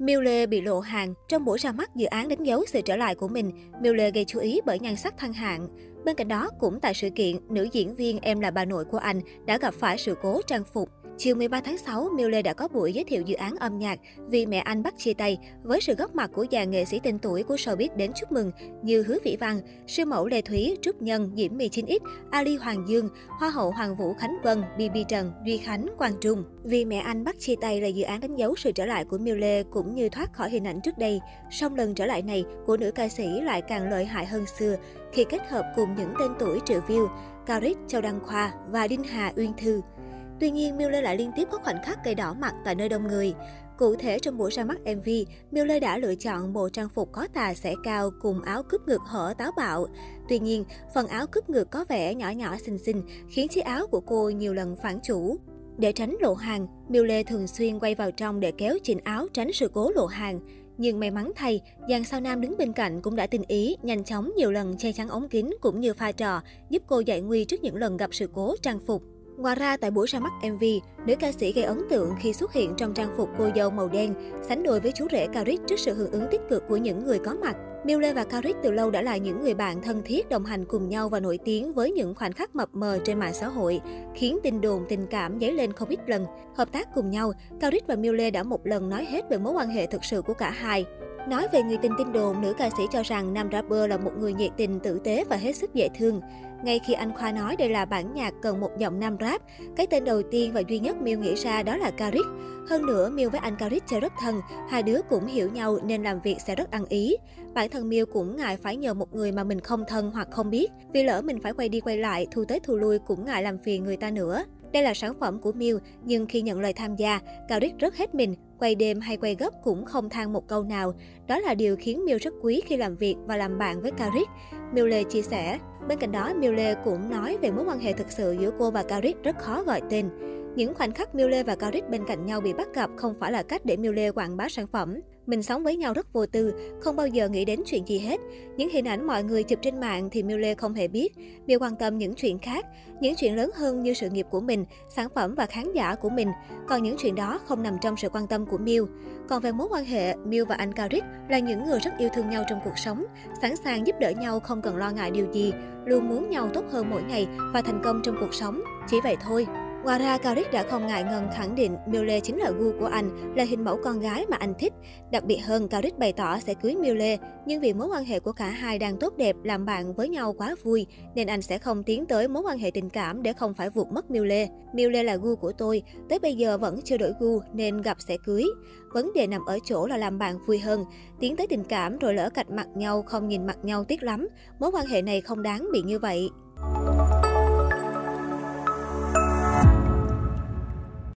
Miu Lê bị lộ hàng. Trong buổi ra mắt dự án đánh dấu sự trở lại của mình, Miu Lê gây chú ý bởi nhan sắc thăng hạng. Bên cạnh đó, cũng tại sự kiện, nữ diễn viên Em là bà nội của anh đã gặp phải sự cố trang phục. Chiều 13 tháng 6, Miu Lê đã có buổi giới thiệu dự án âm nhạc Vì mẹ anh bắt chia tay với sự góp mặt của dàn nghệ sĩ tên tuổi của showbiz đến chúc mừng như Hứa Vĩ Văn, siêu mẫu Lê Thúy, Trúc Nhân, Diễm My 9X, Ali Hoàng Dương, Hoa hậu Hoàng Vũ Khánh Vân, BB Trần, Duy Khánh, Quang Trung. Vì mẹ anh bắt chia tay là dự án đánh dấu sự trở lại của Miu Lê cũng như thoát khỏi hình ảnh trước đây. Song lần trở lại này của nữ ca sĩ lại càng lợi hại hơn xưa khi kết hợp cùng những tên tuổi triệu view, Carit, Châu Đăng Khoa và Đinh Hà Uyên Thư. Tuy nhiên, Miu Lê lại liên tiếp có khoảnh khắc gây đỏ mặt tại nơi đông người. Cụ thể, trong buổi ra mắt MV, Miu Lê đã lựa chọn bộ trang phục có tà sẽ cao cùng áo cướp ngực hở táo bạo. Tuy nhiên, phần áo cướp ngực có vẻ nhỏ nhỏ xinh xinh, khiến chiếc áo của cô nhiều lần phản chủ. Để tránh lộ hàng, Miu Lê thường xuyên quay vào trong để kéo chỉnh áo tránh sự cố lộ hàng. Nhưng may mắn thay, dàn sao nam đứng bên cạnh cũng đã tình ý, nhanh chóng nhiều lần che chắn ống kính cũng như pha trò, giúp cô giải nguy trước những lần gặp sự cố trang phục. Ngoài ra, tại buổi ra mắt MV, nữ ca sĩ gây ấn tượng khi xuất hiện trong trang phục cô dâu màu đen, sánh đôi với chú rể Karik trước sự hưởng ứng tích cực của những người có mặt. Miu Lê và Karik từ lâu đã là những người bạn thân thiết đồng hành cùng nhau và nổi tiếng với những khoảnh khắc mập mờ trên mạng xã hội, khiến tin đồn tình cảm dấy lên không ít lần. Hợp tác cùng nhau, Karik và Miu Lê đã một lần nói hết về mối quan hệ thực sự của cả hai. Nói về người tình tin đồn, nữ ca sĩ cho rằng nam rapper là một người nhiệt tình, tử tế và hết sức dễ thương. Ngay khi anh Khoa nói đây là bản nhạc cần một giọng nam rap, cái tên đầu tiên và duy nhất Miu nghĩ ra đó là Karik. Hơn nữa, Miu với anh Karik chơi rất thân, hai đứa cũng hiểu nhau nên làm việc sẽ rất ăn ý. Bản thân Miu cũng ngại phải nhờ một người mà mình không thân hoặc không biết, vì lỡ mình phải quay đi quay lại, thu tới thu lui cũng ngại làm phiền người ta nữa. Đây là sản phẩm của Miu, nhưng khi nhận lời tham gia, Karik rất hết mình, quay đêm hay quay gấp cũng không than một câu nào. Đó là điều khiến Miu rất quý khi làm việc và làm bạn với Karik. Miu Lê chia sẻ, bên cạnh đó Miu Lê cũng nói về mối quan hệ thực sự giữa cô và Karik rất khó gọi tên. Những khoảnh khắc Miu Lê và Karik bên cạnh nhau bị bắt gặp không phải là cách để Miu Lê quảng bá sản phẩm. Mình sống với nhau rất vô tư, không bao giờ nghĩ đến chuyện gì hết. Những hình ảnh mọi người chụp trên mạng thì Miu Lê không hề biết. Miu quan tâm những chuyện khác, những chuyện lớn hơn như sự nghiệp của mình, sản phẩm và khán giả của mình. Còn những chuyện đó không nằm trong sự quan tâm của Miu. Còn về mối quan hệ, Miu và anh Karik là những người rất yêu thương nhau trong cuộc sống, sẵn sàng giúp đỡ nhau không cần lo ngại điều gì, luôn muốn nhau tốt hơn mỗi ngày và thành công trong cuộc sống. Chỉ vậy thôi. Ngoài ra, Karik đã không ngại ngần khẳng định Miu Lê chính là gu của anh, là hình mẫu con gái mà anh thích. Đặc biệt hơn, Karik bày tỏ sẽ cưới Miu Lê, nhưng vì mối quan hệ của cả hai đang tốt đẹp, làm bạn với nhau quá vui, nên anh sẽ không tiến tới mối quan hệ tình cảm để không phải vụt mất Miu Lê. Miu Lê là gu của tôi, tới bây giờ vẫn chưa đổi gu nên gặp sẽ cưới. Vấn đề nằm ở chỗ là làm bạn vui hơn, tiến tới tình cảm rồi lỡ cạch mặt nhau không nhìn mặt nhau tiếc lắm. Mối quan hệ này không đáng bị như vậy.